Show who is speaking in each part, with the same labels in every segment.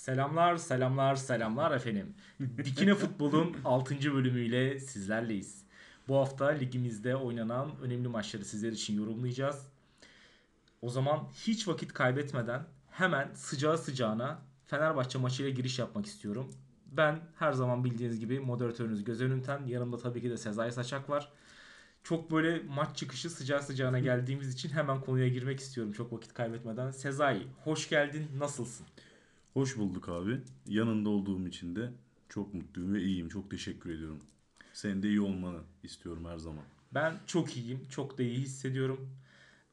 Speaker 1: Selamlar, selamlar, selamlar efendim. Dikine Futbol'un 6. bölümüyle sizlerleyiz. Bu hafta ligimizde oynanan önemli maçları sizler için yorumlayacağız. O zaman hiç vakit kaybetmeden hemen sıcağı sıcağına Fenerbahçe maçıyla giriş yapmak istiyorum. Ben her zaman bildiğiniz gibi moderatörünüz Gözen Ünten. Yanımda tabii ki de Sezai Saçak var. Çok böyle maç çıkışı sıcağı sıcağına geldiğimiz için hemen konuya girmek istiyorum çok vakit kaybetmeden. Sezai hoş geldin. Nasılsın?
Speaker 2: Hoş bulduk abi. Yanında olduğum için de çok mutluyum ve iyiyim. Çok teşekkür ediyorum. Senin de iyi olmanı istiyorum her zaman.
Speaker 1: Ben çok iyiyim. Çok da iyi hissediyorum.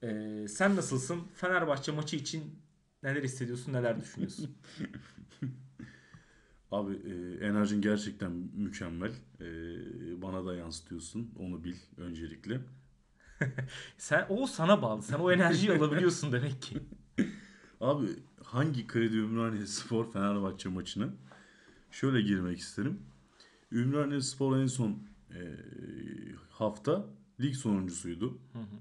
Speaker 1: Ee, sen nasılsın? Fenerbahçe maçı için neler hissediyorsun, neler düşünüyorsun?
Speaker 2: Abi e, enerjin gerçekten mükemmel. E, bana da yansıtıyorsun. Onu bil öncelikle.
Speaker 1: sen o sana bağlı. Sen o enerjiyi alabiliyorsun demek ki.
Speaker 2: Abi hangi Kredi Ümraniye Spor Fenerbahçe maçına şöyle girmek isterim. Ümraniye Spor en son e, hafta lig sonuncusuydu.
Speaker 1: Hı hı.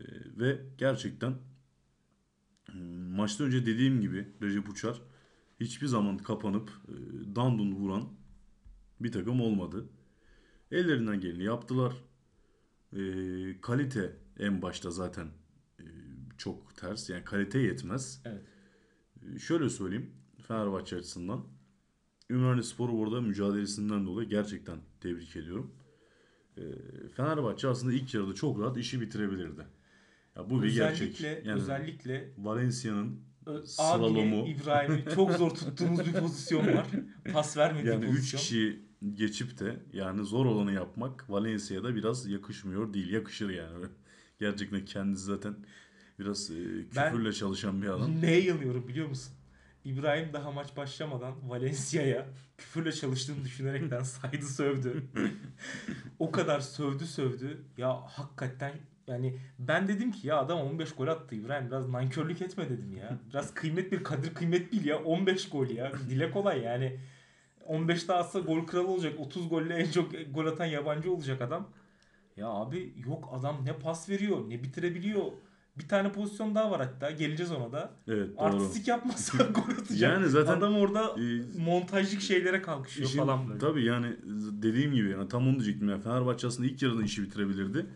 Speaker 2: E, ve gerçekten e, maçtan önce dediğim gibi Recep Uçar hiçbir zaman kapanıp e, dandun vuran bir takım olmadı. Ellerinden geleni yaptılar. E, kalite en başta zaten e, çok ters. Yani kalite yetmez.
Speaker 1: Evet.
Speaker 2: Şöyle söyleyeyim Fenerbahçe açısından. Ümraniye Spor'u burada mücadelesinden dolayı gerçekten tebrik ediyorum. E, Fenerbahçe aslında ilk yarıda çok rahat işi bitirebilirdi. Ya bu bir gerçek.
Speaker 1: Özellikle,
Speaker 2: Yani
Speaker 1: özellikle
Speaker 2: Valencia'nın Slalomu.
Speaker 1: İbrahim'i çok zor tuttuğumuz bir pozisyon var. Pas vermediği
Speaker 2: yani 3
Speaker 1: pozisyon.
Speaker 2: kişi geçip de yani zor olanı yapmak Valencia'da biraz yakışmıyor değil. Yakışır yani. Gerçekten kendisi zaten biraz e,
Speaker 1: Ben-
Speaker 2: küfürle çalışan bir adam.
Speaker 1: Neye yanıyorum biliyor musun? İbrahim daha maç başlamadan Valencia'ya küfürle çalıştığını düşünerekten saydı sövdü. o kadar sövdü sövdü. Ya hakikaten yani ben dedim ki ya adam 15 gol attı İbrahim biraz nankörlük etme dedim ya. Biraz kıymet bir kadir kıymet bil ya 15 gol ya. Dile kolay yani. 15 daha atsa gol kralı olacak. 30 golle en çok gol atan yabancı olacak adam. Ya abi yok adam ne pas veriyor ne bitirebiliyor. Bir tane pozisyon daha var hatta. Geleceğiz ona da.
Speaker 2: Evet doğru.
Speaker 1: Artistik yapmasa gol atacak.
Speaker 2: Yani zaten
Speaker 1: adam orada
Speaker 2: e,
Speaker 1: montajlık şeylere kalkışıyor
Speaker 2: işin-
Speaker 1: falan böyle.
Speaker 2: Tabii yani dediğim gibi yani tam onu diyecektim. Yani Fenerbahçe aslında ilk yarıda işi bitirebilirdi.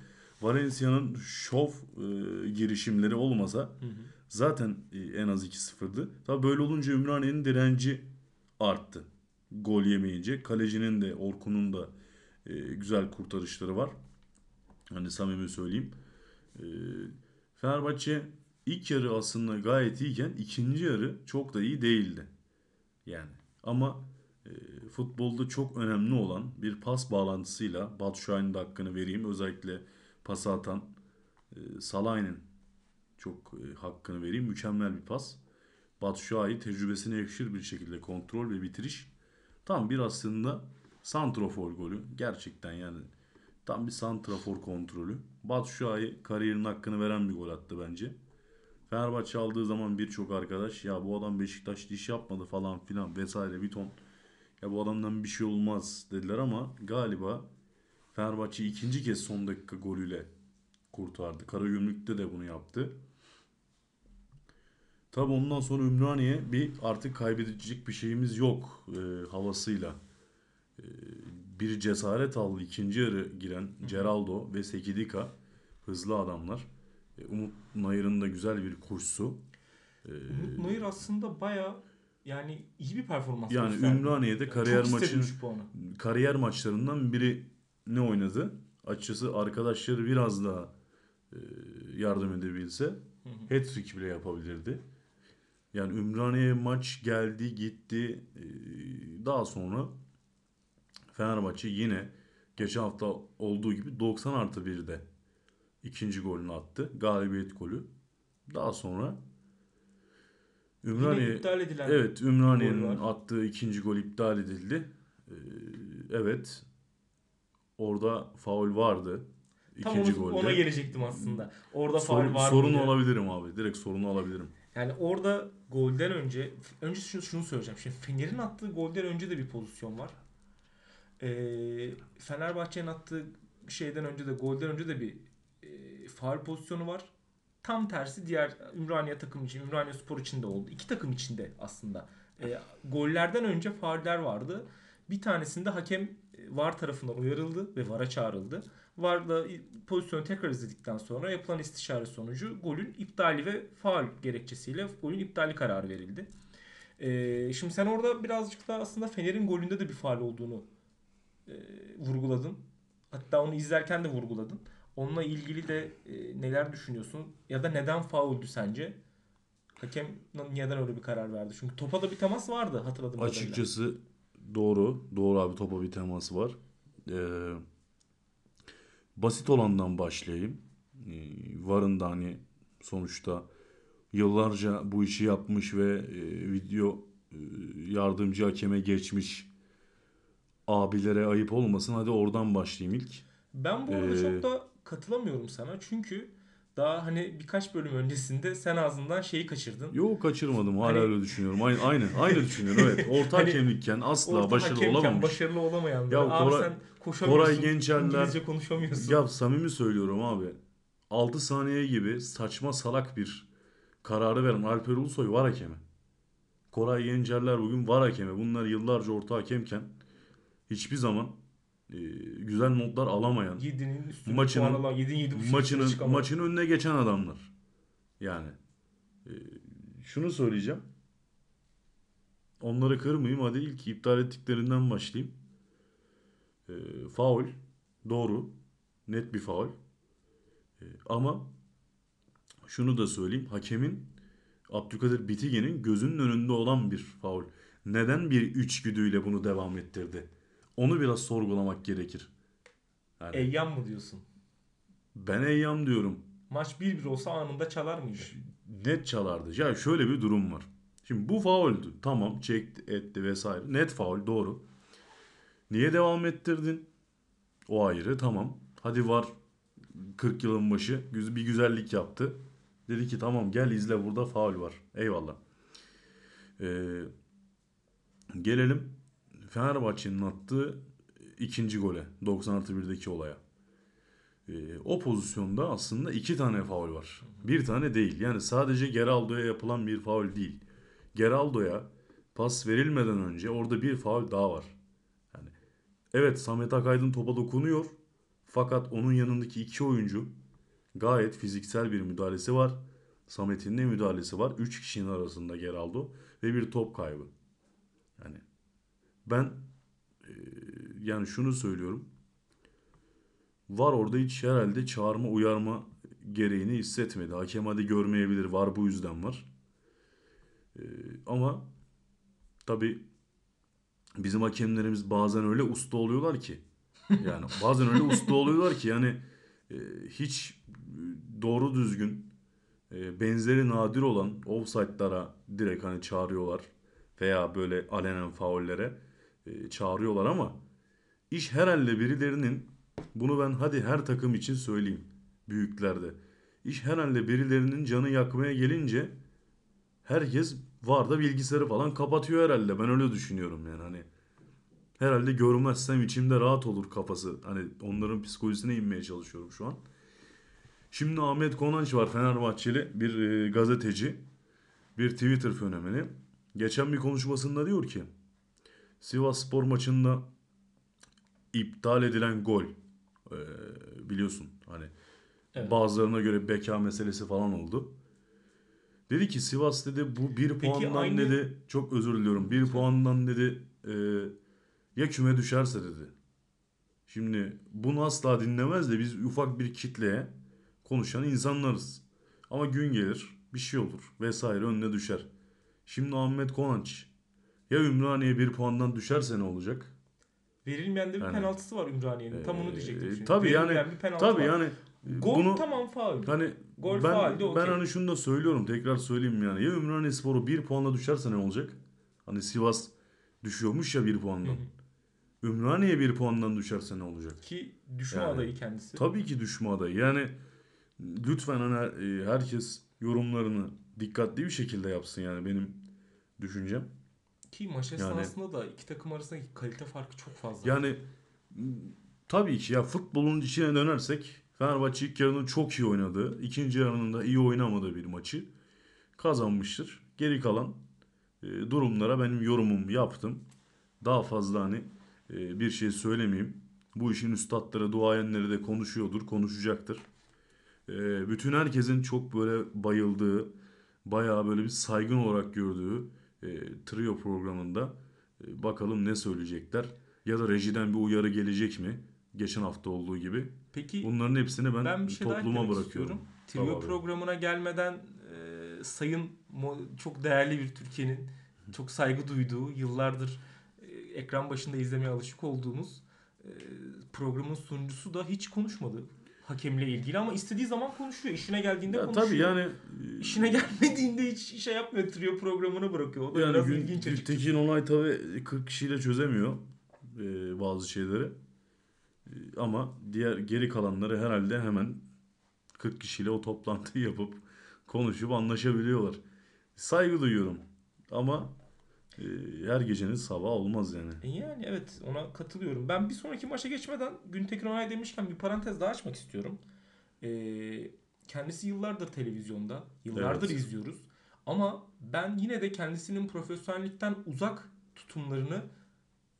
Speaker 2: Valencia'nın şov e, girişimleri olmasa
Speaker 1: Hı hı.
Speaker 2: zaten e, en az 2-0'dı. Tabii böyle olunca Ümraniye'nin direnci arttı. Gol yemeyince. Kalecinin de Orkun'un da e, güzel kurtarışları var. Hani samimi söyleyeyim. E, Fenerbahçe ilk yarı aslında gayet iyiyken ikinci yarı çok da iyi değildi. Yani ama e, futbolda çok önemli olan bir pas bağlantısıyla Batu Şahin'in de hakkını vereyim. Özellikle pas atan e, Salah'ın çok e, hakkını vereyim. Mükemmel bir pas. Batu Şahin tecrübesine yakışır bir şekilde kontrol ve bitiriş. Tam bir aslında santrafor golü. Gerçekten yani tam bir santrafor kontrolü. Şahin kariyerinin hakkını veren bir gol attı bence. Fenerbahçe aldığı zaman birçok arkadaş ya bu adam Beşiktaş iş yapmadı falan filan vesaire bir ton ya bu adamdan bir şey olmaz dediler ama galiba Fenerbahçe ikinci kez son dakika golüyle kurtardı. Karagümrük'te de bunu yaptı. Tabi ondan sonra Ümraniye bir artık kaybedecek bir şeyimiz yok e, havasıyla. E, bir cesaret aldı ikinci yarı giren Geraldo ve Sekidika hızlı adamlar. E, Umut Nayır'ın da güzel bir koşusu. E,
Speaker 1: Umut Nayır aslında baya yani iyi bir performans
Speaker 2: yani
Speaker 1: gösterdi.
Speaker 2: Ümraniye'de kariyer
Speaker 1: puanı.
Speaker 2: kariyer maçlarından biri ne oynadı? Açıkçası arkadaşları biraz daha e, yardım edebilse hat-trick bile yapabilirdi. Yani Ümraniye maç geldi gitti. Daha sonra Fenerbahçe yine geçen hafta olduğu gibi 90 artı 1'de ikinci golünü attı. Galibiyet golü. Daha sonra Ümraniye
Speaker 1: iptal edilen
Speaker 2: Evet Ümraniye'nin attığı ikinci gol iptal edildi. Ee, evet. Orada faul vardı.
Speaker 1: Tam
Speaker 2: İkinci
Speaker 1: onu,
Speaker 2: golde.
Speaker 1: ona gelecektim aslında. Orada
Speaker 2: sorun,
Speaker 1: faul var
Speaker 2: sorun
Speaker 1: mıydı?
Speaker 2: alabilirim abi. Direkt sorunu alabilirim.
Speaker 1: Yani orada golden önce önce şunu, şunu söyleyeceğim. Şimdi Fener'in attığı golden önce de bir pozisyon var. Ee, Fenerbahçe'nin attığı şeyden önce de golden önce de bir e, faul pozisyonu var. Tam tersi diğer Ümraniye takım için, Ümraniye Spor için de oldu. İki takım için de aslında E, gollerden önce fauller vardı. Bir tanesinde hakem e, VAR tarafından uyarıldı ve VAR'a çağrıldı. VAR'la pozisyonu tekrar izledikten sonra yapılan istişare sonucu golün iptali ve faul gerekçesiyle golün iptali kararı verildi. E, şimdi sen orada birazcık da aslında Fener'in golünde de bir faul olduğunu e, vurguladın. Hatta onu izlerken de vurguladın. Onunla ilgili de e, neler düşünüyorsun? Ya da neden fauldü sence? Hakem neden öyle bir karar verdi? Çünkü topa da bir temas vardı kadarıyla.
Speaker 2: Açıkçası doğru. Doğru abi topa bir teması var. Ee, basit olandan başlayayım. Ee, Varın da hani sonuçta yıllarca bu işi yapmış ve e, video e, yardımcı hakeme geçmiş abilere ayıp olmasın. Hadi oradan başlayayım ilk.
Speaker 1: Ben bu arada
Speaker 2: Ee,
Speaker 1: çok da katılamıyorum sana. Çünkü daha hani birkaç bölüm öncesinde sen ağzından şeyi kaçırdın.
Speaker 2: Yok kaçırmadım. Hala
Speaker 1: Hani-
Speaker 2: öyle düşünüyorum. Aynı aynı aynı düşünüyorum. Evet. Orta
Speaker 1: Hani
Speaker 2: hakemlikken asla
Speaker 1: Orta
Speaker 2: başarılı
Speaker 1: hakemken
Speaker 2: olamamış.
Speaker 1: başarılı olamayan.
Speaker 2: Ya
Speaker 1: Ya abi
Speaker 2: Koray-
Speaker 1: sen koşamıyorsun.
Speaker 2: Koray Gençerler-
Speaker 1: İngilizce konuşamıyorsun.
Speaker 2: Ya samimi söylüyorum abi. 6 saniye gibi saçma salak bir kararı veren Alper Ulusoy var hakemi. Koray Gencerler bugün var hakemi. Bunlar yıllarca orta hakemken hiçbir zaman e, güzel notlar alamayan,
Speaker 1: 7'nin üstünde
Speaker 2: Maçının-
Speaker 1: puan alan, 7'nin 7.5
Speaker 2: maçının maçın önüne geçen adamlar. Yani e, şunu söyleyeceğim. Onları kırmayayım. Hadi ilk iptal ettiklerinden başlayayım. E, faul. Doğru. Net bir faul. E, ama şunu da söyleyeyim. Hakemin Abdülkadir Bitige'nin gözünün önünde olan bir faul. Neden bir içgüdüyle bunu devam ettirdi? Onu biraz sorgulamak gerekir. Yani
Speaker 1: Eyyam mı diyorsun?
Speaker 2: ben eyyam diyorum.
Speaker 1: Maç 1-1 olsa anında çalar mıydı?
Speaker 2: net çalardı. Ya şöyle bir durum var. Şimdi bu fauldü. Tamam çekti etti vesaire. Net faul doğru. Niye devam ettirdin? O ayrı tamam. Hadi var 40 yılın başı bir güzellik yaptı. Dedi ki tamam gel izle burada faul var. Eyvallah. Ee, gelelim Fenerbahçe'nin attığı ikinci gole. 90 artı 1'deki olaya. Ee, o pozisyonda aslında iki tane faul var. Bir tane değil. Yani sadece Geraldo'ya yapılan bir faul değil. Geraldo'ya pas verilmeden önce orada bir faul daha var. Yani evet Samet Akaydın topa dokunuyor. Fakat onun yanındaki iki oyuncu gayet fiziksel bir müdahalesi var. Samet'in de müdahalesi var. Üç kişinin arasında Geraldo ve bir top kaybı. Yani ben e, yani şunu söylüyorum. Var orada hiç herhalde çağırma uyarma gereğini hissetmedi. Hakem hadi görmeyebilir. Var bu yüzden var. Ee, ama tabi bizim hakemlerimiz bazen öyle usta oluyorlar ki yani bazen öyle usta oluyorlar ki yani e, hiç doğru düzgün e, benzeri nadir olan offside'lara direkt hani çağırıyorlar veya böyle alenen faullere e, çağırıyorlar ama iş herhalde birilerinin bunu ben hadi her takım için söyleyeyim büyüklerde. İş herhalde birilerinin canı yakmaya gelince herkes var da bilgisayarı falan kapatıyor herhalde. Ben öyle düşünüyorum yani hani. Herhalde görmezsem içimde rahat olur kafası. Hani onların psikolojisine inmeye çalışıyorum şu an. Şimdi Ahmet Konanç var Fenerbahçeli bir e, gazeteci. Bir Twitter fenomeni. Geçen bir konuşmasında diyor ki Sivas Spor maçında iptal edilen gol e, biliyorsun hani
Speaker 1: Evet.
Speaker 2: bazılarına göre beka meselesi falan oldu. Dedi ki Sivas dedi bu bir
Speaker 1: Peki
Speaker 2: puandan
Speaker 1: aynı-
Speaker 2: dedi çok özür diliyorum bir puandan dedi e, ya küme düşerse dedi. Şimdi bunu asla dinlemez de biz ufak bir kitleye konuşan insanlarız. Ama gün gelir bir şey olur vesaire önüne düşer. Şimdi Ahmet Konanç ya Ümraniye bir puandan düşerse ne olacak?
Speaker 1: Verilmeyen de bir
Speaker 2: Yani-
Speaker 1: penaltısı var Ümraniye'nin. Tam onu diyecektim.
Speaker 2: Ee,
Speaker 1: çünkü.
Speaker 2: tabii yani-
Speaker 1: bir penaltı
Speaker 2: Tabii
Speaker 1: var.
Speaker 2: yani
Speaker 1: Gol
Speaker 2: bunu
Speaker 1: tamam faul.
Speaker 2: hani
Speaker 1: Gol
Speaker 2: ben
Speaker 1: faul de
Speaker 2: ben
Speaker 1: okey.
Speaker 2: hani şunu da söylüyorum tekrar söyleyeyim yani ya Ümraniye Sporu bir puanla düşerse ne olacak? Hani Sivas düşüyormuş ya bir puandan.
Speaker 1: hı.
Speaker 2: Ümraniye bir puandan düşerse ne olacak?
Speaker 1: Ki düşme
Speaker 2: Yani-
Speaker 1: adayı kendisi.
Speaker 2: Tabii ki düşme adayı. Yani lütfen hani e, herkes yorumlarını dikkatli bir şekilde yapsın yani benim düşüncem.
Speaker 1: Ki maç
Speaker 2: Yani-
Speaker 1: esnasında da iki takım arasındaki kalite farkı çok fazla.
Speaker 2: Yani tabii ki ya futbolun içine dönersek Fenerbahçe ilk yarının çok iyi oynadığı, ikinci yarının da iyi oynamadığı bir maçı kazanmıştır. Geri kalan e, durumlara benim yorumumu yaptım. Daha fazla hani e, bir şey söylemeyeyim. Bu işin üstadları, duayenleri de konuşuyordur, konuşacaktır. E, bütün herkesin çok böyle bayıldığı, bayağı böyle bir saygın olarak gördüğü e, trio programında e, bakalım ne söyleyecekler. Ya da rejiden bir uyarı gelecek mi? Geçen hafta olduğu gibi.
Speaker 1: Peki
Speaker 2: Bunların hepsini ben,
Speaker 1: ben bir şey
Speaker 2: topluma bırakıyorum.
Speaker 1: istiyorum. Trio
Speaker 2: abi.
Speaker 1: programına gelmeden e, sayın çok değerli bir Türkiye'nin çok saygı duyduğu, yıllardır e, ekran başında izlemeye alışık olduğumuz e, programın sunucusu da hiç konuşmadı hakemle ilgili ama istediği zaman konuşuyor. İşine geldiğinde
Speaker 2: Ya
Speaker 1: konuşuyor.
Speaker 2: tabii yani
Speaker 1: İşine gelmediğinde hiç şey yapmıyor. Trio programını bırakıyor. O da
Speaker 2: yani
Speaker 1: biraz
Speaker 2: Gül,
Speaker 1: ilginç açıkçası.
Speaker 2: Gültekin Onay tabii 40 kişiyle çözemiyor e, bazı şeyleri. E, ama diğer geri kalanları herhalde hemen 40 kişiyle o toplantıyı yapıp konuşup anlaşabiliyorlar. Saygı duyuyorum. Ama e, her gecenin sabahı olmaz yani.
Speaker 1: E Yani evet ona katılıyorum. Ben bir sonraki maça geçmeden Güntekin Onay demişken bir parantez daha açmak istiyorum. Ee, kendisi yıllardır televizyonda. Yıllardır
Speaker 2: Evet.
Speaker 1: izliyoruz. Ama ben yine de kendisinin profesyonellikten uzak tutumlarını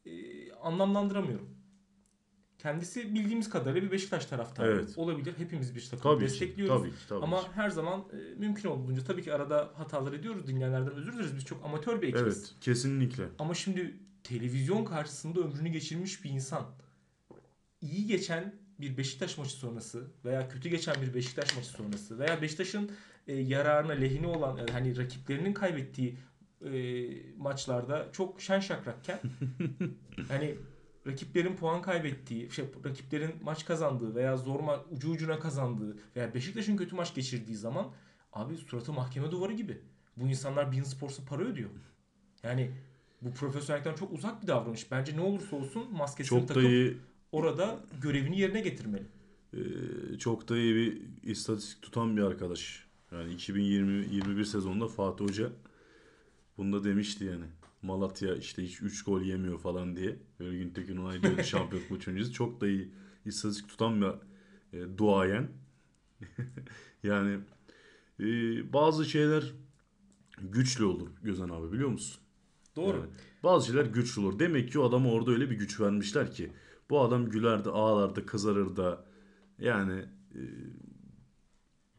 Speaker 1: e, anlamlandıramıyorum. Kendisi bildiğimiz kadarıyla bir Beşiktaş taraftarı
Speaker 2: Evet.
Speaker 1: olabilir. Hepimiz bir takımı
Speaker 2: Tabii ki.
Speaker 1: destekliyoruz.
Speaker 2: Tabii ki. Tabii
Speaker 1: Ama
Speaker 2: ki.
Speaker 1: her zaman e, mümkün olduğunca tabii ki arada hatalar ediyoruz. Dinleyenlerden özür dileriz. Biz çok amatör bir ekibiz.
Speaker 2: Evet. Kesinlikle.
Speaker 1: Ama şimdi televizyon karşısında ömrünü geçirmiş bir insan iyi geçen bir Beşiktaş maçı sonrası veya kötü geçen bir Beşiktaş maçı sonrası veya Beşiktaş'ın e, yararına lehine olan yani hani rakiplerinin kaybettiği e, maçlarda çok şen şakrakken hani rakiplerin puan kaybettiği, şey, rakiplerin maç kazandığı veya zor ma- ucu ucuna kazandığı veya Beşiktaş'ın kötü maç geçirdiği zaman abi suratı mahkeme duvarı gibi. Bu insanlar Bein Sports'a para ödüyor. Yani bu profesyonellikten çok uzak bir davranış. Bence ne olursa olsun maskesini
Speaker 2: Çok
Speaker 1: takıp
Speaker 2: iyi
Speaker 1: orada görevini yerine getirmeli.
Speaker 2: Ee, çok da iyi bir istatistik tutan bir arkadaş. Yani 2020-21 sezonunda Fatih Hoca bunu da demişti yani. Malatya işte hiç 3 gol yemiyor falan diye. Böyle Güntekin Onay diyordu şampiyonluk öncesi. Çok da iyi istatistik tutan bir e, duayen. yani e, bazı şeyler güçlü olur Gözen abi biliyor musun?
Speaker 1: Doğru.
Speaker 2: Yani bazı şeyler güçlü olur. Demek ki o adama orada öyle bir güç vermişler ki. Bu adam gülerdi, ağlardı, kızarır da. Yani e,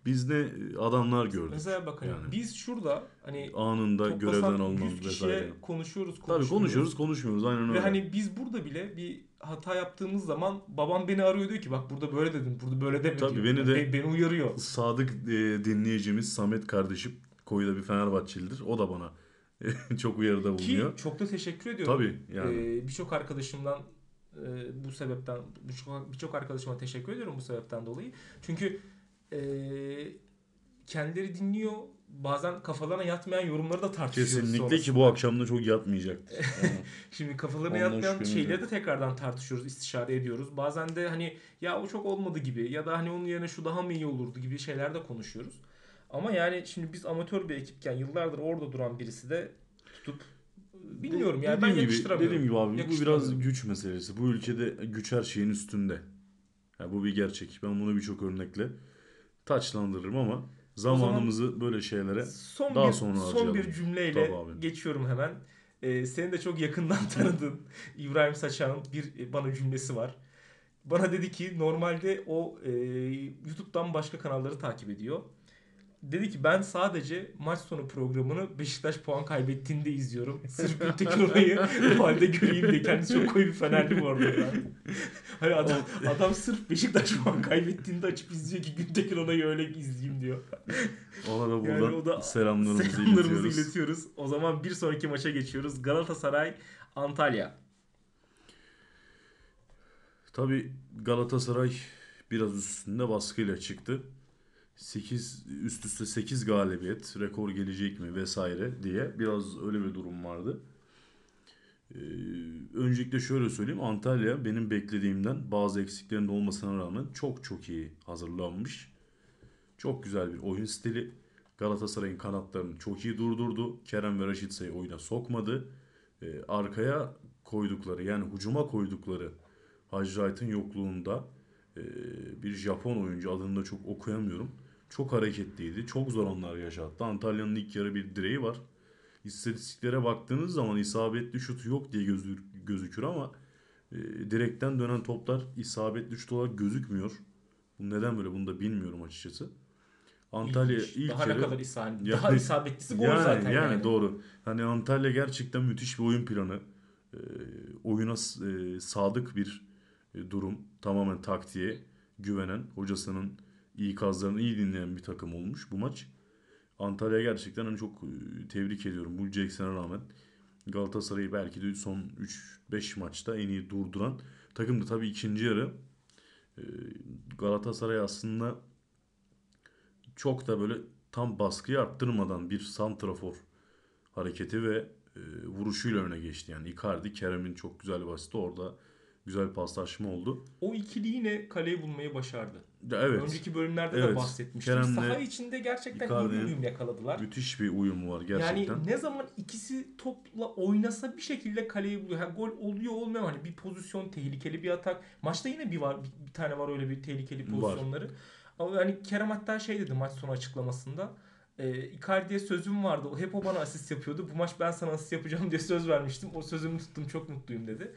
Speaker 2: biz ne adamlar gördük.
Speaker 1: Mesela bakın
Speaker 2: Yani.
Speaker 1: biz şurada hani
Speaker 2: Anında görevden
Speaker 1: 100
Speaker 2: olmaz
Speaker 1: kişiye
Speaker 2: vesaire.
Speaker 1: konuşuyoruz,
Speaker 2: Tabii
Speaker 1: konuşmuyoruz.
Speaker 2: konuşuyoruz, konuşmuyoruz. Aynen
Speaker 1: Ve
Speaker 2: öyle.
Speaker 1: hani biz burada bile bir hata yaptığımız zaman babam beni arıyor diyor ki bak burada böyle dedin, burada böyle deme
Speaker 2: Tabii,
Speaker 1: diyor.
Speaker 2: beni de-
Speaker 1: Be- beni uyarıyor.
Speaker 2: Sadık e, dinleyicimiz Samet kardeşim koyuda bir Fenerbahçelidir. O da bana çok uyarıda
Speaker 1: Ki
Speaker 2: bulunuyor.
Speaker 1: çok da teşekkür ediyorum.
Speaker 2: Tabii yani.
Speaker 1: Ee, birçok arkadaşımdan e, bu sebepten birçok birçok arkadaşıma teşekkür ediyorum bu sebepten dolayı. Çünkü e, kendileri dinliyor. Bazen kafalarına yatmayan yorumları da tartışıyoruz
Speaker 2: Kesinlikle
Speaker 1: sonrasında.
Speaker 2: ki bu akşam da çok yatmayacaktır. Yani
Speaker 1: Şimdi kafalarına
Speaker 2: Ondan
Speaker 1: yatmayan şeyleri de tekrardan tartışıyoruz, istişare ediyoruz. Bazen de hani ya o çok olmadı gibi ya da hani onun yerine şu daha mı iyi olurdu gibi şeyler de konuşuyoruz. Ama yani şimdi biz amatör bir ekipken yıllardır orada duran birisi de tutup bilmiyorum yani ben
Speaker 2: Dediğim gibi,
Speaker 1: yakıştıramıyorum.
Speaker 2: dediğim gibi abi bu biraz güç meselesi. Bu ülkede güç her şeyin üstünde. Ya bu bir gerçek. Ben bunu birçok örnekle taçlandırırım ama zamanımızı böyle şeylere
Speaker 1: Son
Speaker 2: Daha
Speaker 1: bir
Speaker 2: sonra
Speaker 1: son
Speaker 2: harcayalım.
Speaker 1: bir cümleyle geçiyorum hemen. Ee, seni de çok yakından tanıdığın İbrahim Saçan'ın bir e, bana cümlesi var. Bana dedi ki normalde o e, YouTube'dan başka kanalları takip ediyor. Dedi ki ben sadece maç sonu programını Beşiktaş puan kaybettiğinde izliyorum. Sırf Gültekin orayı o halde göreyim diye. Kendisi çok koyu bir Fenerli bu arada. Yani. Hani adam, adam sırf Beşiktaş puan kaybettiğinde açıp izliyor ki Gültekin orayı öyle izleyeyim diyor.
Speaker 2: ona da
Speaker 1: Yani
Speaker 2: buradan
Speaker 1: o da
Speaker 2: selamlarımızı,
Speaker 1: Selamlarımızı
Speaker 2: iletiyoruz.
Speaker 1: iletiyoruz. O zaman bir sonraki maça geçiyoruz. Galatasaray Antalya.
Speaker 2: Tabi Galatasaray biraz üstünde baskıyla çıktı. 8 üst üste 8 galibiyet, rekor gelecek mi vesaire diye biraz öyle bir durum vardı. Ee, öncelikle şöyle söyleyeyim. Antalya benim beklediğimden bazı eksiklerinde olmasına rağmen çok çok iyi hazırlanmış. Çok güzel bir oyun stili. Galatasaray'ın kanatlarını çok iyi durdurdu. Kerem ve Raşitsa'yı oyuna sokmadı. Ee, arkaya koydukları yani hücuma koydukları Hacı Wright'ın yokluğunda e, bir Japon oyuncu adını da çok okuyamıyorum. Çok hareketliydi. Çok zor anlar yaşattı. Antalya'nın ilk yarı bir direği var. istatistiklere baktığınız zaman isabetli şut yok diye gözü, gözükür ama e, direkten dönen toplar isabetli şut olarak gözükmüyor. Bu neden böyle bunu da bilmiyorum açıkçası. Antalya
Speaker 1: İlginç.
Speaker 2: ilk
Speaker 1: daha
Speaker 2: yarı
Speaker 1: ne kadar isabetli.
Speaker 2: Yani-
Speaker 1: daha isabetlisi gol
Speaker 2: yani,
Speaker 1: zaten.
Speaker 2: yani
Speaker 1: Yani,
Speaker 2: doğru. Hani Antalya gerçekten müthiş bir oyun planı. Ee, oyuna e, sadık bir e, durum. Tamamen taktiğe güvenen, hocasının ikazlarını iyi dinleyen bir takım olmuş bu maç. Antalya gerçekten hani çok e, tebrik ediyorum. Bu Jackson'a rağmen Galatasaray'ı belki de son 3-5 maçta en iyi durduran takımdı. Tabii ikinci yarı e, Galatasaray aslında çok da böyle tam baskıyı arttırmadan bir santrafor hareketi ve e, vuruşuyla öne geçti. Yani Icardi Kerem'in çok güzel basitti. Orada güzel paslaşma oldu.
Speaker 1: O ikili yine kaleyi bulmayı başardı.
Speaker 2: Evet.
Speaker 1: Önceki bölümlerde de
Speaker 2: Evet.
Speaker 1: bahsetmiştim.
Speaker 2: Kerem'le
Speaker 1: Saha içinde gerçekten iyi bir uyum yakaladılar.
Speaker 2: Müthiş bir uyumu var gerçekten.
Speaker 1: Yani ne zaman ikisi topla oynasa bir şekilde kaleyi buluyor. Ha, gol oluyor olmuyor hani bir pozisyon tehlikeli bir atak. Maçta yine bir var bir, bir tane var öyle bir tehlikeli
Speaker 2: Var.
Speaker 1: pozisyonları. Ama yani Kerem hatta şey dedi maç sonu açıklamasında. E, Icardi'ye sözüm vardı. O hep o bana asist yapıyordu. Bu maç ben sana asist yapacağım diye söz vermiştim. O sözümü tuttum. Çok mutluyum dedi.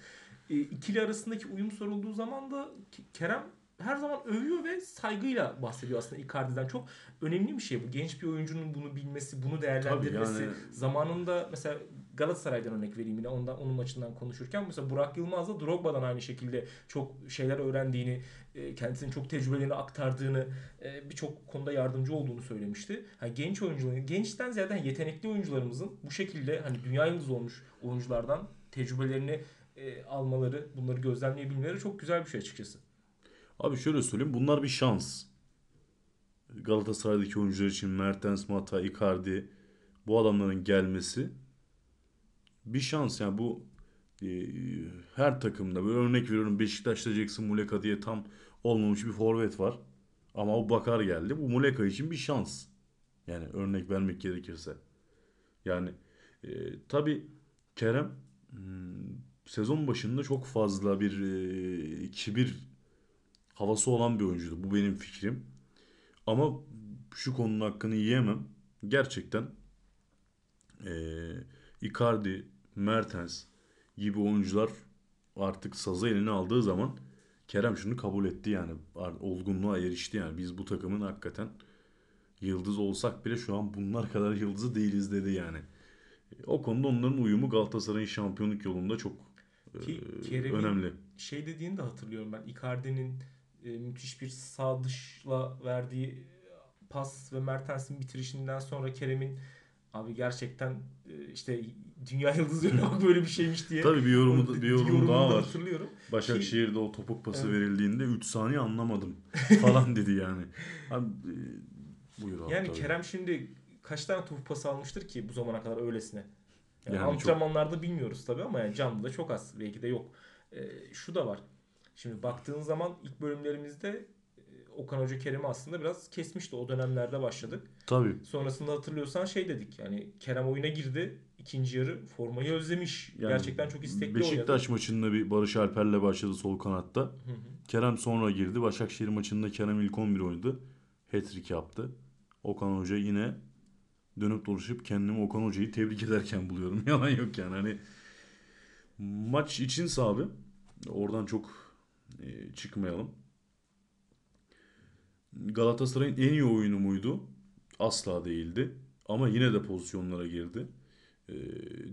Speaker 1: E, ikili arasındaki uyum sorulduğu zaman da Kerem her zaman övüyor ve saygıyla bahsediyor aslında Icardi'den. Çok önemli bir şey bu. Genç bir oyuncunun bunu bilmesi, bunu değerlendirmesi.
Speaker 2: Tabii yani-
Speaker 1: Zamanında mesela Galatasaray'dan örnek vereyim yine ondan onun maçından konuşurken mesela Burak Yılmaz da Drogba'dan aynı şekilde çok şeyler öğrendiğini, e, kendisinin çok tecrübelerini aktardığını, e, birçok konuda yardımcı olduğunu söylemişti. Yani genç oyuncuların, gençten ziyade yetenekli oyuncularımızın bu şekilde hani dünya yıldızı olmuş oyunculardan tecrübelerini e, almaları, bunları gözlemleyebilmeleri çok güzel bir şey açıkçası.
Speaker 2: Abi şöyle söyleyeyim. Bunlar bir şans. Galatasaray'daki oyuncular için Mertens, Mata, Icardi bu adamların gelmesi bir şans. Yani bu e, her takımda böyle örnek veriyorum Beşiktaş'ta Jackson Muleka diye tam olmamış bir forvet var. Ama o Bakar geldi. Bu Muleka için bir şans. Yani örnek vermek gerekirse. Yani e, tabii Kerem hmm, sezon başında çok fazla bir e, kibir havası olan bir oyuncuydu. Bu benim fikrim. Ama şu konunun hakkını yiyemem. Gerçekten eee Icardi, Mertens gibi oyuncular artık sazı eline aldığı zaman Kerem şunu kabul etti yani. Olgunluğa erişti yani. Biz bu takımın hakikaten yıldız olsak bile şu an bunlar kadar yıldızı değiliz dedi yani. O konuda onların uyumu Galatasaray'ın şampiyonluk yolunda çok
Speaker 1: Ki
Speaker 2: eee,
Speaker 1: Kerem'in
Speaker 2: önemli.
Speaker 1: şey dediğini de hatırlıyorum ben. Icardi'nin e, müthiş bir sağ dışla verdiği pas ve Mertens'in bitirişinden sonra Kerem'in abi gerçekten e, işte dünya yıldızı böyle bir şeymiş diye.
Speaker 2: Tabii bir yorumu,
Speaker 1: Onu-
Speaker 2: bir yorum
Speaker 1: yorumunu
Speaker 2: daha
Speaker 1: da
Speaker 2: var.
Speaker 1: hatırlıyorum.
Speaker 2: Başakşehir'de o topuk pası
Speaker 1: Evet.
Speaker 2: verildiğinde 3 saniye anlamadım falan dedi yani. Abi, e, buyur abi.
Speaker 1: Yani
Speaker 2: tabii.
Speaker 1: Kerem şimdi kaç tane topu pası almıştır ki bu zamana kadar öylesine. Yani,
Speaker 2: Yani
Speaker 1: antrenmanlarda bilmiyoruz tabii ama yani canlı da çok az. Belki de yok. E, şu da var. Şimdi baktığın zaman ilk bölümlerimizde e, Okan Hoca Kerem'i aslında biraz kesmişti. O dönemlerde başladık.
Speaker 2: Tabii.
Speaker 1: Sonrasında hatırlıyorsan şey dedik. Yani Kerem oyuna girdi. ikinci yarı formayı özlemiş.
Speaker 2: Yani
Speaker 1: Gerçekten çok istekli
Speaker 2: Beşiktaş
Speaker 1: oynadı.
Speaker 2: maçında bir Barış Alper'le başladı sol kanatta.
Speaker 1: Hı hı.
Speaker 2: Kerem sonra girdi. Başakşehir maçında Kerem ilk 11 oynadı. Hat-trick yaptı. Okan Hoca yine dönüp dolaşıp kendimi Okan Hoca'yı tebrik ederken buluyorum. Yalan yok yani. Hani maç için abi. Oradan çok e, çıkmayalım. Galatasaray'ın en iyi oyunu muydu? Asla değildi. Ama yine de pozisyonlara girdi. E,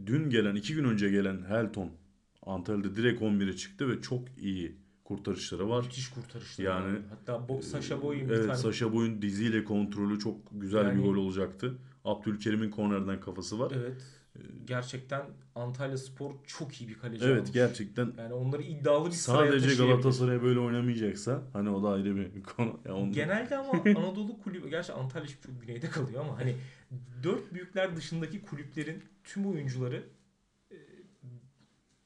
Speaker 2: dün gelen, iki gün önce gelen Helton Antalya'da direkt 11'e çıktı ve çok iyi kurtarışları var.
Speaker 1: Müthiş kurtarıştı.
Speaker 2: Yani,
Speaker 1: Yani, Hatta Bo Sasha Boy'un bir
Speaker 2: Evet
Speaker 1: tane
Speaker 2: Saşa Boy'un diziyle kontrolü çok güzel
Speaker 1: Yani-
Speaker 2: bir gol olacaktı. Abdülkerim'in kornerden kafası var.
Speaker 1: Evet. Gerçekten Antalya Spor çok iyi bir kaleci
Speaker 2: Evet
Speaker 1: almış.
Speaker 2: gerçekten
Speaker 1: Yani onları iddialı bir
Speaker 2: sadece. Galatasaray böyle oynamayacaksa hani o da ayrı bir konu. Ya onu-
Speaker 1: Genelde ama Anadolu kulübü, gerçi Antalya şimdi çok güneyde kalıyor ama hani dört büyükler dışındaki kulüplerin tüm oyuncuları e,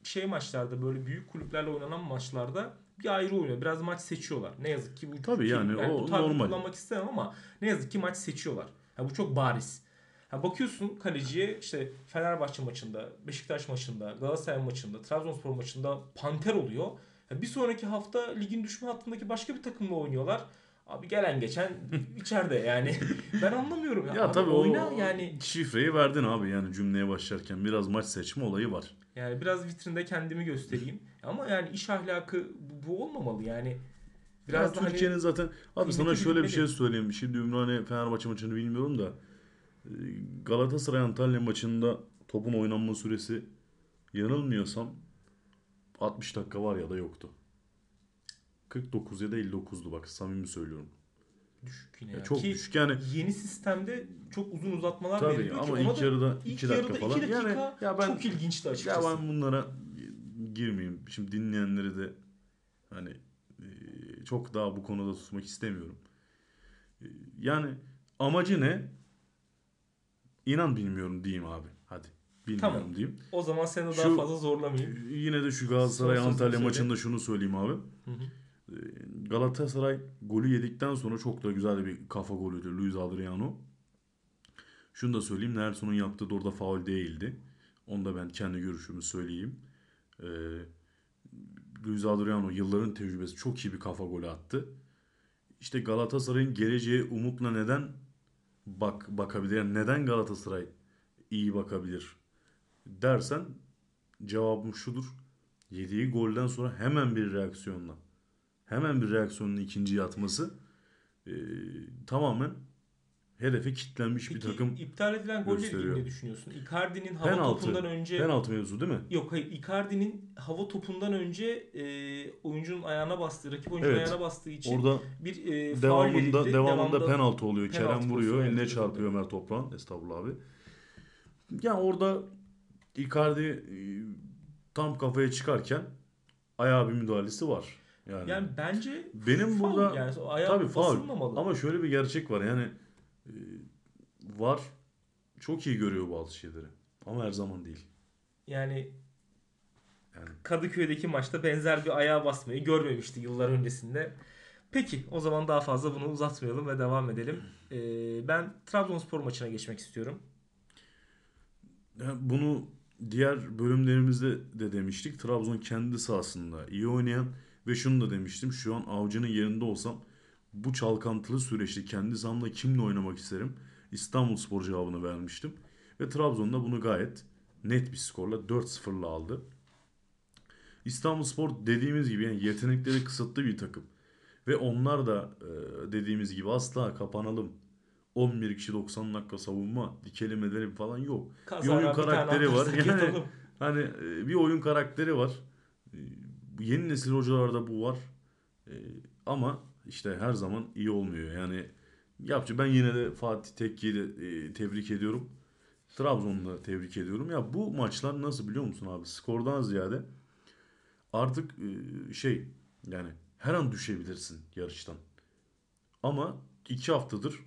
Speaker 1: şey maçlarda böyle büyük kulüplerle oynanan maçlarda bir ayrı oynuyor. Biraz maç seçiyorlar. Ne yazık ki bu
Speaker 2: Tabii
Speaker 1: ki-
Speaker 2: yani o
Speaker 1: bu
Speaker 2: normal.
Speaker 1: kullanmak istemem ama ne yazık ki maç seçiyorlar. Ha, bu çok bariz. Ha, bakıyorsun kaleciye işte Fenerbahçe maçında, Beşiktaş maçında, Galatasaray maçında, Trabzonspor maçında panter oluyor. Ha, bir sonraki hafta ligin düşme hattındaki başka bir takımla oynuyorlar. Abi gelen geçen içeride yani. Ben anlamıyorum ya.
Speaker 2: Ya
Speaker 1: Abi
Speaker 2: tabii
Speaker 1: oyna
Speaker 2: o
Speaker 1: yani.
Speaker 2: şifreyi verdin abi yani cümleye başlarken biraz maç seçme olayı var.
Speaker 1: Yani biraz vitrinde kendimi göstereyim. Ama yani iş ahlakı bu- olmamalı yani. Biraz
Speaker 2: ya
Speaker 1: da
Speaker 2: Türkiye'nin
Speaker 1: hani
Speaker 2: zaten abi sana şöyle bir şey söyleyeyim. Şimdi Ümraniye Fenerbahçe maçını bilmiyorum da Galatasaray Antalya maçında topun oynanma süresi yanılmıyorsam 60 dakika var ya da yoktu. 49 ya da 59'du bak samimi söylüyorum.
Speaker 1: düşük yine
Speaker 2: Ya
Speaker 1: ya.
Speaker 2: çok
Speaker 1: Ki
Speaker 2: düşük yani
Speaker 1: yeni sistemde çok uzun uzatmalar
Speaker 2: tabii
Speaker 1: veriliyor ki
Speaker 2: ama
Speaker 1: ona
Speaker 2: ilk
Speaker 1: da
Speaker 2: yarıda
Speaker 1: ilk
Speaker 2: 2 dakika
Speaker 1: yarıda
Speaker 2: falan.
Speaker 1: dakika
Speaker 2: yani ya ben
Speaker 1: çok ilginçti
Speaker 2: ya
Speaker 1: açıkçası.
Speaker 2: ben bunlara girmeyeyim. Şimdi dinleyenleri de hani e, çok daha bu konuda tutmak istemiyorum. E, Yani amacı ne? İnan bilmiyorum diyeyim abi. Hadi. Bilmiyorum
Speaker 1: Tamam.
Speaker 2: diyeyim.
Speaker 1: O zaman seni daha
Speaker 2: Şu-
Speaker 1: fazla zorlamayayım.
Speaker 2: Yine de şu Galatasaray
Speaker 1: Son
Speaker 2: Antalya
Speaker 1: söyle.
Speaker 2: maçında şunu söyleyeyim abi.
Speaker 1: Hı hı.
Speaker 2: E, Galatasaray golü yedikten sonra çok da güzel bir kafa golüydü Luis Adriano. Şunu da söyleyeyim. Nelson'un yaptığı da orada faul değildi. Onu da ben kendi görüşümü söyleyeyim. Ee, Luis Adriano yılların tecrübesi çok iyi bir kafa golü attı. İşte Galatasaray'ın geleceğe umutla neden bak bakabilir? Yani neden Galatasaray iyi bakabilir dersen cevabım şudur. Yediği golden sonra hemen bir reaksiyonla hemen bir reaksiyonun ikinciye atması e, tamamen hedefe kitlenmiş bir
Speaker 1: Peki
Speaker 2: takım
Speaker 1: iptal edilen golle ilgili ne düşünüyorsun? Icardi'nin hava
Speaker 2: penaltı.
Speaker 1: topundan önce
Speaker 2: Penaltı mevzu değil mi?
Speaker 1: Yok hayır Icardi'nin hava topundan önce e, oyuncunun ayağına bastığı, rakip oyuncunun
Speaker 2: Evet.
Speaker 1: ayağına bastığı için
Speaker 2: Orada
Speaker 1: bir e, faul
Speaker 2: devamında
Speaker 1: verildi.
Speaker 2: devamında penaltı oluyor.
Speaker 1: penaltı
Speaker 2: Kerem vuruyor, eline çarpıyor. Ömer Toprağ'ın. Estağfurullah abi. Ya orada Icardi e, tam kafaya çıkarken ayağa bir müdahalesi var. Yani,
Speaker 1: Yani bence
Speaker 2: benim
Speaker 1: faul
Speaker 2: burada
Speaker 1: yani
Speaker 2: tabii faul. Ama şöyle bir gerçek var yani var çok iyi görüyor bazı şeyleri ama her zaman değil.
Speaker 1: Yani
Speaker 2: Yani
Speaker 1: Kadıköy'deki maçta benzer bir ayağa basmayı görmemişti yıllar öncesinde. Peki o zaman daha fazla bunu uzatmayalım ve devam edelim. Ee, ben Trabzonspor maçına geçmek istiyorum.
Speaker 2: Yani bunu diğer bölümlerimizde de demiştik. Trabzon kendi sahasında iyi oynayan ve şunu da demiştim. Şu an avcının yerinde olsam bu çalkantılı süreçte kendi sahamda kimle oynamak isterim? İstanbulspor cevabını vermiştim. Ve Trabzon da bunu gayet net bir skorla 4-0'la aldı. İstanbulspor dediğimiz gibi yani yetenekleri kısıtlı bir takım. Ve onlar da e, dediğimiz gibi asla kapanalım. 11 kişi 90 dakika savunma, dikelim edelim falan yok.
Speaker 1: Kazara
Speaker 2: oyun
Speaker 1: bir tane
Speaker 2: karakteri var.
Speaker 1: atarsak
Speaker 2: Yani-. Hani e, bir oyun karakteri var. E, Yeni nesil hocalarda bu var. Ama işte her zaman iyi olmuyor. Yani yapacak. Ben yine de Fatih Tekke'yi de e, tebrik ediyorum. Trabzon'u da tebrik ediyorum. Ya bu maçlar nasıl biliyor musun abi? Skordan ziyade artık e, şey yani her an düşebilirsin yarıştan. Ama iki haftadır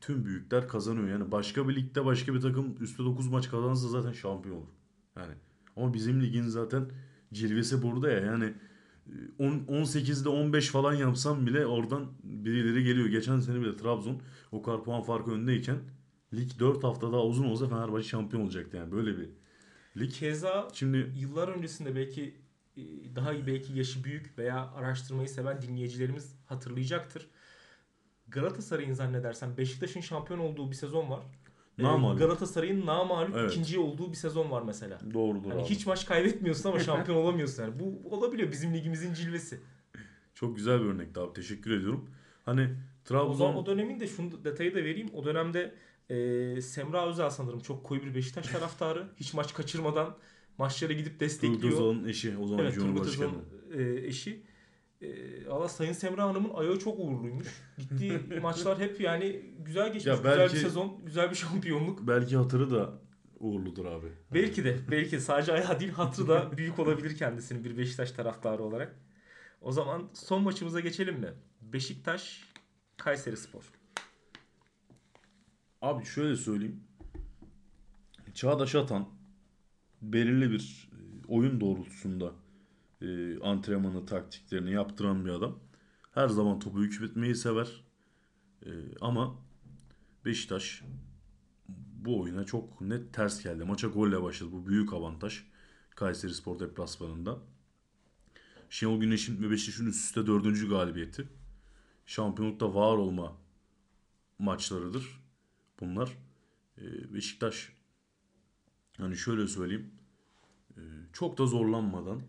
Speaker 2: tüm büyükler kazanıyor. Yani başka bir ligde başka bir takım üstte 9 maç kazanırsa zaten şampiyon olur. Yani ama bizim ligin zaten cilvesi burada ya. Yani 18'de 15 falan yapsam bile oradan birileri geliyor. Geçen sene bile Trabzon o kadar puan farkı öndeyken lig 4 hafta daha uzun olsa Fenerbahçe şampiyon olacaktı yani böyle bir lig.
Speaker 1: Keza
Speaker 2: Şimdi
Speaker 1: yıllar öncesinde belki e, daha iyi belki yaşı büyük veya araştırmayı seven dinleyicilerimiz hatırlayacaktır. Galatasaray'ın zannedersem Beşiktaş'ın şampiyon olduğu bir sezon var. Ee,
Speaker 2: Namağlup.
Speaker 1: Galatasaray'ın namağlup
Speaker 2: Evet.
Speaker 1: ikinci olduğu bir sezon var mesela.
Speaker 2: doğrudur
Speaker 1: Hani
Speaker 2: abi.
Speaker 1: hiç maç kaybetmiyorsun ama şampiyon olamıyorsun yani. Bu olabiliyor bizim ligimizin cilvesi.
Speaker 2: Çok güzel bir örnekti abi. Teşekkür ediyorum. Hani
Speaker 1: O
Speaker 2: Trabzon
Speaker 1: zaman o dönemin de şunu detayı da vereyim. O dönemde e, Semra Özel sanırım çok koyu bir Beşiktaş taraftarı. Hiç maç kaçırmadan maçlara gidip
Speaker 2: Turgut
Speaker 1: destekliyor.
Speaker 2: Özal'ın eşi o zaman
Speaker 1: Evet Turgut
Speaker 2: Cumhurbaşkanı.
Speaker 1: Özal'ın e, eşi. E, Allah Sayın Semra Hanım'ın ayağı çok uğurluymuş. Gittiği maçlar hep yani güzel geçmiş.
Speaker 2: Ya
Speaker 1: Güzel
Speaker 2: belki-
Speaker 1: bir sezon, güzel bir şampiyonluk.
Speaker 2: Belki hatırı da uğurludur abi.
Speaker 1: Belki de, belki sadece ayağı değil hatırı da büyük olabilir kendisinin bir Beşiktaş taraftarı olarak. O zaman son maçımıza geçelim mi? Beşiktaş Kayseri Spor.
Speaker 2: Abi şöyle söyleyeyim. Çağdaş Atan belirli bir e, oyun doğrultusunda e, antrenmanı, taktiklerini yaptıran bir adam. Her zaman topu hükmetmeyi sever. E, ama Beşiktaş bu oyuna çok net ters geldi. Maça golle başladı. Bu büyük avantaj. Kayseri Spor deplasmanında. Şenol Güneş'in ve Beşiktaş'ın üst üste dördüncü galibiyeti. şampiyonlukta var olma maçlarıdır bunlar. Ee, Beşiktaş hani şöyle söyleyeyim e, çok da zorlanmadan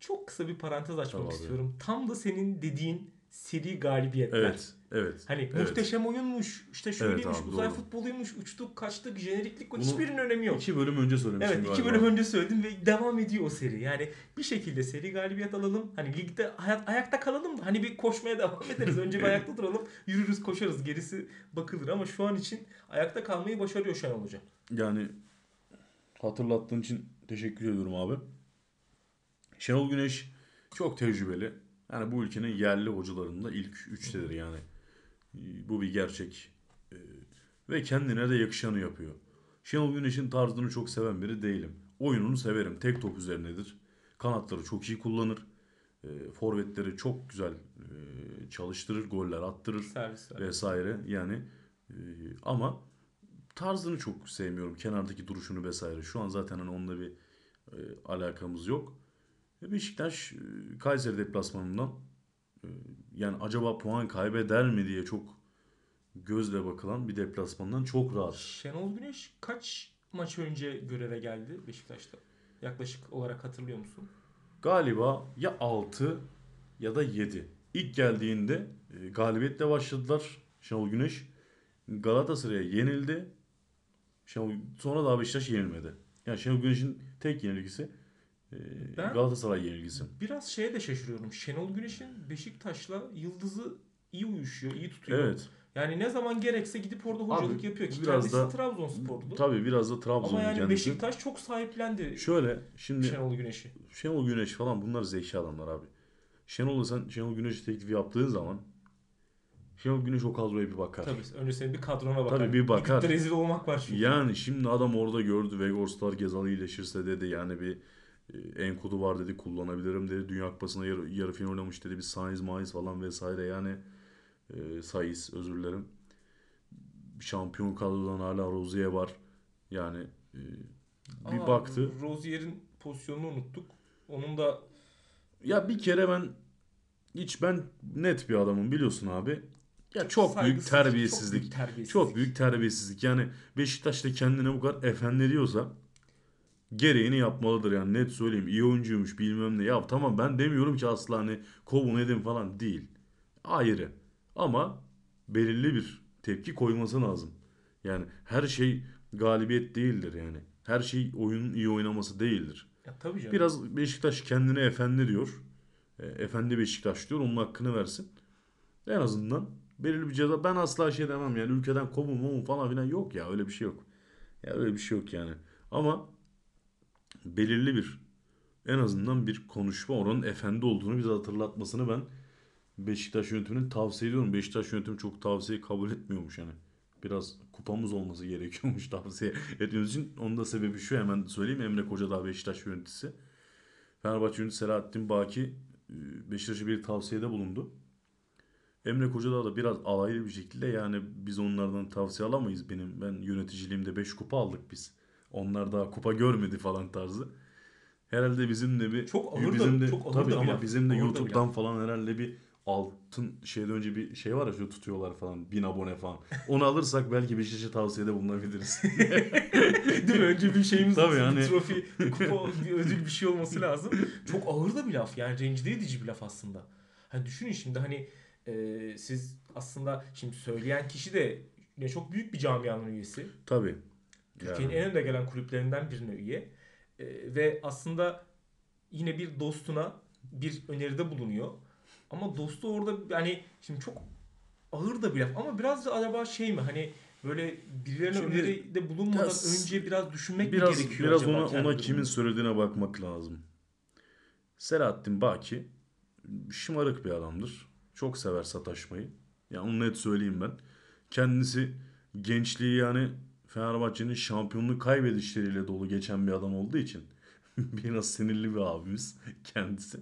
Speaker 1: Çok kısa bir parantez açmak
Speaker 2: abi.
Speaker 1: istiyorum. Tam da senin dediğin seri galibiyetler.
Speaker 2: evet evet
Speaker 1: Hani
Speaker 2: evet.
Speaker 1: muhteşem oyunmuş, işte şöyleymiş,
Speaker 2: abi,
Speaker 1: uzay
Speaker 2: doğru.
Speaker 1: futboluymuş, uçtuk, kaçtık, jeneriklik,
Speaker 2: Bunu
Speaker 1: hiçbirinin önemi yok.
Speaker 2: iki bölüm önce söylemiştim
Speaker 1: Evet iki bölüm önce söyledim ve devam ediyor o seri. Yani bir şekilde seri galibiyet alalım. Hani ligde hayat, ayakta kalalım da hani bir koşmaya devam ederiz. Önce bir ayakta duralım. Yürürüz koşarız. Gerisi bakılır ama şu an için ayakta kalmayı başarıyor Şenol Hoca.
Speaker 2: Yani hatırlattığın için teşekkür ediyorum abi. Şenol Güneş çok tecrübeli. Yani bu ülkenin yerli hocalarında ilk üçtedir yani. Bu bir gerçek. Ee, Ve kendine de yakışanı yapıyor. Şenol Güneş'in tarzını çok seven biri değilim. Oyununu severim. Tek top üzerinedir. Kanatları çok iyi kullanır. Ee, Forvetleri çok güzel e, çalıştırır, goller attırır
Speaker 1: Servis ver.
Speaker 2: vesaire yani e, ama tarzını çok sevmiyorum kenardaki duruşunu vesaire şu an zaten hani onunla bir e, alakamız yok E, Beşiktaş e, Kayseri deplasmanından e, yani acaba puan kaybeder mi diye çok gözle bakılan bir deplasmandan çok rahat
Speaker 1: Şenol Güneş kaç maç önce göreve geldi Beşiktaş'ta? Yaklaşık olarak hatırlıyor musun?
Speaker 2: galiba ya 6 ya da 7 İlk geldiğinde e, galibiyetle başladılar Şenol Güneş Galatasaray'a yenildi Şenol, sonra da Beşiktaş yenilmedi. Yani Şenol Güneş'in tek yenilgisi
Speaker 1: Ben-
Speaker 2: Galatasaray yenilgisi.
Speaker 1: Biraz şeye de şaşırıyorum. Şenol Güneş'in Beşiktaş'la yıldızı iyi uyuşuyor, iyi tutuyor.
Speaker 2: Evet.
Speaker 1: Yani ne zaman gerekse gidip orada hocalık
Speaker 2: Abi,
Speaker 1: yapıyor ki
Speaker 2: biraz
Speaker 1: kendisi
Speaker 2: da-
Speaker 1: Trabzonsporlu.
Speaker 2: Tabii biraz da
Speaker 1: Ama
Speaker 2: Trabzon'un
Speaker 1: yani
Speaker 2: kendisi.
Speaker 1: Beşiktaş çok sahiplendi
Speaker 2: Şöyle şimdi
Speaker 1: Şenol Güneş'i.
Speaker 2: Şenol Güneş falan bunlar zeki adamlar abi. Şenol'la sen Şenol Güneş'i teklif yaptığın zaman Şenol Güneş o kadroya bir bakar.
Speaker 1: Tabii önce senin bir kadrona bakar.
Speaker 2: Tabii bir bakar.
Speaker 1: De rezil olmak var çünkü.
Speaker 2: Yani şimdi adam orada gördü Vegorslar Gezal iyileşirse dedi yani bir e, Enkudu var dedi kullanabilirim dedi. Dünya Kupası'na yarı, yarı final oynamış dedi. Bir Saiz Maiz falan vesaire yani e, Saiz özür dilerim. Şampiyon kadrodan hala Rozier var. Yani e, bir
Speaker 1: Aa,
Speaker 2: baktı.
Speaker 1: Rozier'in pozisyonunu unuttuk. Onun da
Speaker 2: Ya bir kere ben hiç ben net bir adamım biliyorsun abi. Ya çok büyük terbiyesizlik.
Speaker 1: Çok büyük terbiyesizlik.
Speaker 2: Çok büyük terbiyesizlik. Yani Beşiktaş da kendine bu kadar efendi diyorsa gereğini yapmalıdır yani net söyleyeyim. İyi oyuncuymuş bilmem ne. Ya tamam ben demiyorum ki asla hani kovun edin falan değil. Ayrı. Ama belirli bir tepki koyması lazım. Yani her şey galibiyet değildir yani. Her şey oyunun iyi oynaması değildir.
Speaker 1: Ya tabii canım.
Speaker 2: Biraz Beşiktaş kendine efendi diyor. E, efendi Beşiktaş diyor. Onun hakkını versin. En azından belirli bir ceza. Ben asla şey demem yani ülkeden kovun falan filan yok ya. Öyle bir şey yok. Ya öyle bir şey yok yani. Ama belirli bir en azından bir konuşma oranın efendi olduğunu bize hatırlatmasını ben Beşiktaş yönetiminin tavsiye ediyorum. Beşiktaş yönetimi çok tavsiye kabul etmiyormuş yani. Biraz kupamız olması gerekiyormuş tavsiye etmemiz için. Onun da sebebi şu hemen söyleyeyim. Emre Kocadağ Beşiktaş yöneticisi. Fenerbahçe yöneticisi Selahattin Baki e, Beşiktaş'a bir tavsiyede bulundu. Emre Kocadağ da biraz alaylı bir şekilde yani biz onlardan tavsiye alamayız. Benim ben yöneticiliğimde 5 kupa aldık biz. Onlar daha kupa görmedi falan tarzı. Herhalde bizim de bir
Speaker 1: Çok ağır da-
Speaker 2: bizim de
Speaker 1: çok
Speaker 2: tabii
Speaker 1: bir
Speaker 2: ama bizim de
Speaker 1: bir
Speaker 2: YouTube'dan falan herhalde bir altın şeyden önce bir şey var ya şu tutuyorlar falan bin abone falan. Onu alırsak belki Beşiktaş'a tavsiyede bulunabiliriz.
Speaker 1: Değil mi? Önce bir şeyimiz
Speaker 2: Tabii yani.
Speaker 1: bir trofi, bir kupa, bir ödül bir şey olması lazım. Çok ağır da bir laf. Yani rencide edici bir laf aslında. Hani düşünün şimdi hani e, siz aslında şimdi söyleyen kişi de yine çok büyük bir camianın üyesi.
Speaker 2: tabii.
Speaker 1: Türkiye'nin
Speaker 2: Yani.
Speaker 1: en önde gelen kulüplerinden birine üye. E, ve aslında yine bir dostuna bir öneride bulunuyor. Ama dostu orada hani şimdi çok ağır da bir laf ama biraz da acaba şey mi hani böyle birilerine
Speaker 2: Şimdi-
Speaker 1: öneride bulunmadan
Speaker 2: Ya,
Speaker 1: önce biraz düşünmek mi
Speaker 2: Biraz
Speaker 1: gerekiyor
Speaker 2: biraz
Speaker 1: acaba
Speaker 2: ona
Speaker 1: kendi
Speaker 2: ona kimin söylediğine bakmak lazım. Selahattin Baki şımarık bir adamdır. Çok sever sataşmayı. Ya onu net söyleyeyim ben. Kendisi gençliği yani Fenerbahçe'nin şampiyonluğu kaybedişleriyle dolu geçen bir adam olduğu için biraz sinirli bir abimiz kendisi.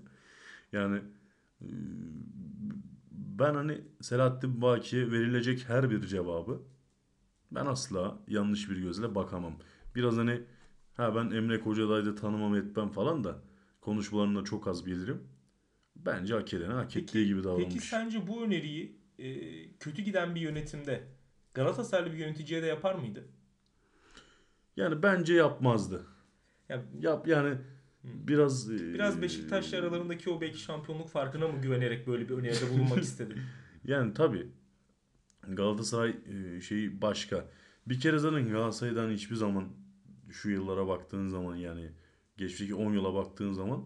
Speaker 2: Yani ben hani Selahattin Baki'ye verilecek her bir cevabı ben asla yanlış bir gözle bakamam. Biraz hani ha ben Emre Kocaday'da tanımam etmem falan da konuşmalarını çok az bilirim. Bence hak edene hak
Speaker 1: Peki-
Speaker 2: ettiği gibi
Speaker 1: Peki
Speaker 2: davranmış.
Speaker 1: sence bu öneriyi e, kötü giden bir yönetimde Galatasaraylı bir yöneticiye de yapar mıydı?
Speaker 2: Yani bence yapmazdı.
Speaker 1: Ya
Speaker 2: Yap yani biraz e,
Speaker 1: biraz Beşiktaş'la aralarındaki o belki şampiyonluk farkına mı güvenerek böyle bir öneride bulunmak istedi?
Speaker 2: Yani tabii Galatasaray e, şeyi başka. Bir kere zaten Galatasaray'dan hiçbir zaman şu yıllara baktığın zaman yani geçmişteki 10 yıla baktığın zaman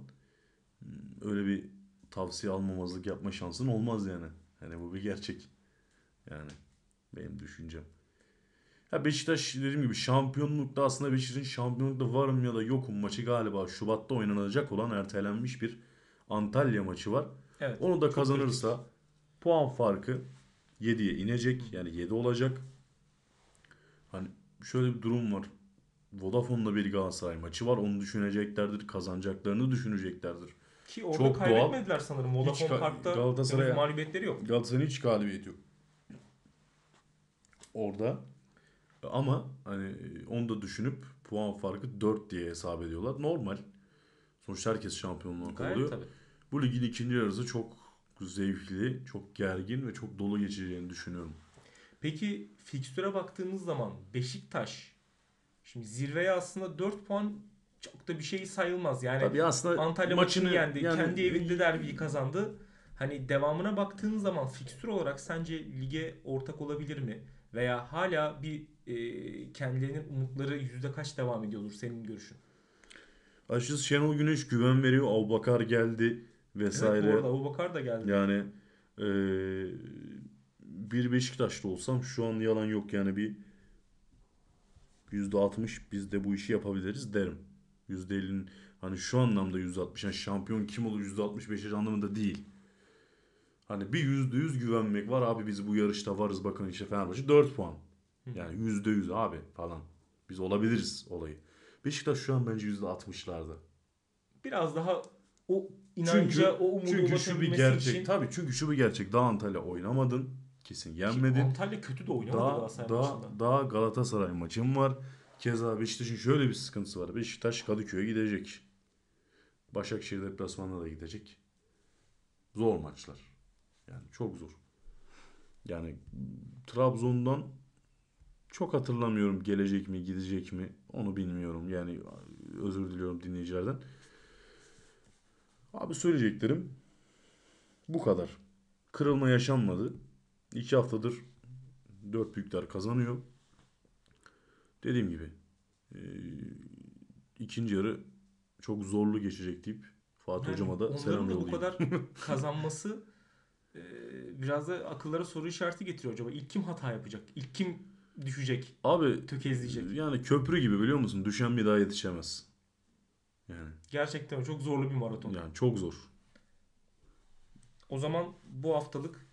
Speaker 2: hmm, öyle bir tavsiye almamazlık yapma şansın olmaz yani. Hani bu bir gerçek. Yani benim düşüncem. Ya Beşiktaş dediğim gibi şampiyonlukta aslında Beşiktaş'ın şampiyonlukta varım ya da yokum maçı galiba Şubat'ta oynanacak olan ertelenmiş bir Antalya maçı var.
Speaker 1: Evet.
Speaker 2: Onu da kazanırsa puan farkı 7'ye inecek. Yani 7 olacak. Hani şöyle bir durum var. Vodafone'da bir Galatasaray maçı var. Onu düşüneceklerdir. Kazanacaklarını düşüneceklerdir.
Speaker 1: Ki orada
Speaker 2: Çok doğal.
Speaker 1: kaybetmediler sanırım.
Speaker 2: Hiç
Speaker 1: Vodafone
Speaker 2: ka-
Speaker 1: Park'ta henüz mağlubiyetleri yok.
Speaker 2: Galatasaray'ın hiç galibiyeti yok. Orada. Ama hani onu da düşünüp puan farkı 4 diye hesap ediyorlar. Normal. Sonuçta herkes şampiyonluğa kalıyor.
Speaker 1: tabii.
Speaker 2: Bu ligin ikinci yarısı çok zevkli, çok gergin ve çok dolu geçeceğini düşünüyorum.
Speaker 1: Peki fikstüre baktığımız zaman Beşiktaş şimdi zirveye aslında 4 puan çok da bir şey sayılmaz. Yani
Speaker 2: Tabii aslında
Speaker 1: Antalya
Speaker 2: maçını
Speaker 1: maçını yendi.
Speaker 2: yani-
Speaker 1: kendi evinde derbiyi kazandı. Hani devamına baktığın zaman fikstür olarak sence lige ortak olabilir mi? Veya hala bir kendilerinin umutları yüzde kaç devam ediyordur senin görüşün?
Speaker 2: Açıkçası Şenol Güneş güven veriyor. Abubakar geldi vesaire.
Speaker 1: Evet, bu arada Abubakar da geldi.
Speaker 2: Yani eee, bir Beşiktaşlı olsam şu an yalan yok yani bir %60 biz de bu işi yapabiliriz derim. %50'nin hani şu anlamda %60 yani şampiyon kim olur %65 anlamında değil. Hani bir %100 güvenmek var abi biz bu yarışta varız bakın işte Fenerbahçe 4 puan. Yani %100 abi falan. Biz olabiliriz olayı. Beşiktaş şu an bence %60'larda.
Speaker 1: Biraz daha o inanca,
Speaker 2: Çünkü,
Speaker 1: o umudu
Speaker 2: çünkü şu bir gerçek.
Speaker 1: için
Speaker 2: Tabii çünkü şu bir gerçek. Daha Antalya oynamadın. Kesin
Speaker 1: Ki
Speaker 2: yenmedin.
Speaker 1: Antalya kötü de oynamadı
Speaker 2: Daha,
Speaker 1: Galatasaray
Speaker 2: daha,
Speaker 1: maçında.
Speaker 2: daha Galatasaray maçın var. Keza Beşiktaş'ın şöyle bir sıkıntısı var. Beşiktaş Kadıköy'e gidecek. Başakşehir deplasmanına da gidecek. Zor maçlar. Yani çok zor. Yani Trabzon'dan çok hatırlamıyorum gelecek mi gidecek mi onu bilmiyorum. Yani özür diliyorum dinleyicilerden. Abi söyleyeceklerim bu kadar. Kırılma yaşanmadı. İki haftadır dört büyükler kazanıyor. Dediğim gibi e, ikinci yarı çok zorlu geçecek deyip Fatih
Speaker 1: Yani
Speaker 2: Hocama da selam
Speaker 1: da bu
Speaker 2: yollayayım.
Speaker 1: kadar kazanması e, biraz da akıllara soru işareti getiriyor acaba. İlk kim hata yapacak? İlk kim düşecek?
Speaker 2: Abi
Speaker 1: Tökezleyecek.
Speaker 2: yani köprü gibi biliyor musun? Düşen bir daha yetişemez. Yani,
Speaker 1: Gerçekten çok zorlu bir maraton.
Speaker 2: yani çok zor.
Speaker 1: O zaman bu haftalık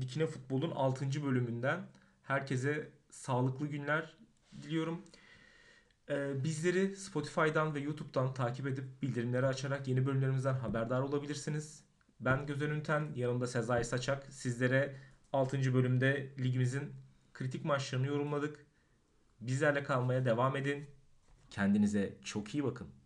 Speaker 1: Dikine Futbol'un 6. bölümünden herkese sağlıklı günler diliyorum. Ee, bizleri Spotify'dan ve YouTube'dan takip edip bildirimleri açarak yeni bölümlerimizden haberdar olabilirsiniz. Ben Gözen Ünten, yanımda Sezai Saçak. Sizlere 6. bölümde ligimizin kritik maçlarını yorumladık. Bizlerle kalmaya devam edin. Kendinize çok iyi bakın.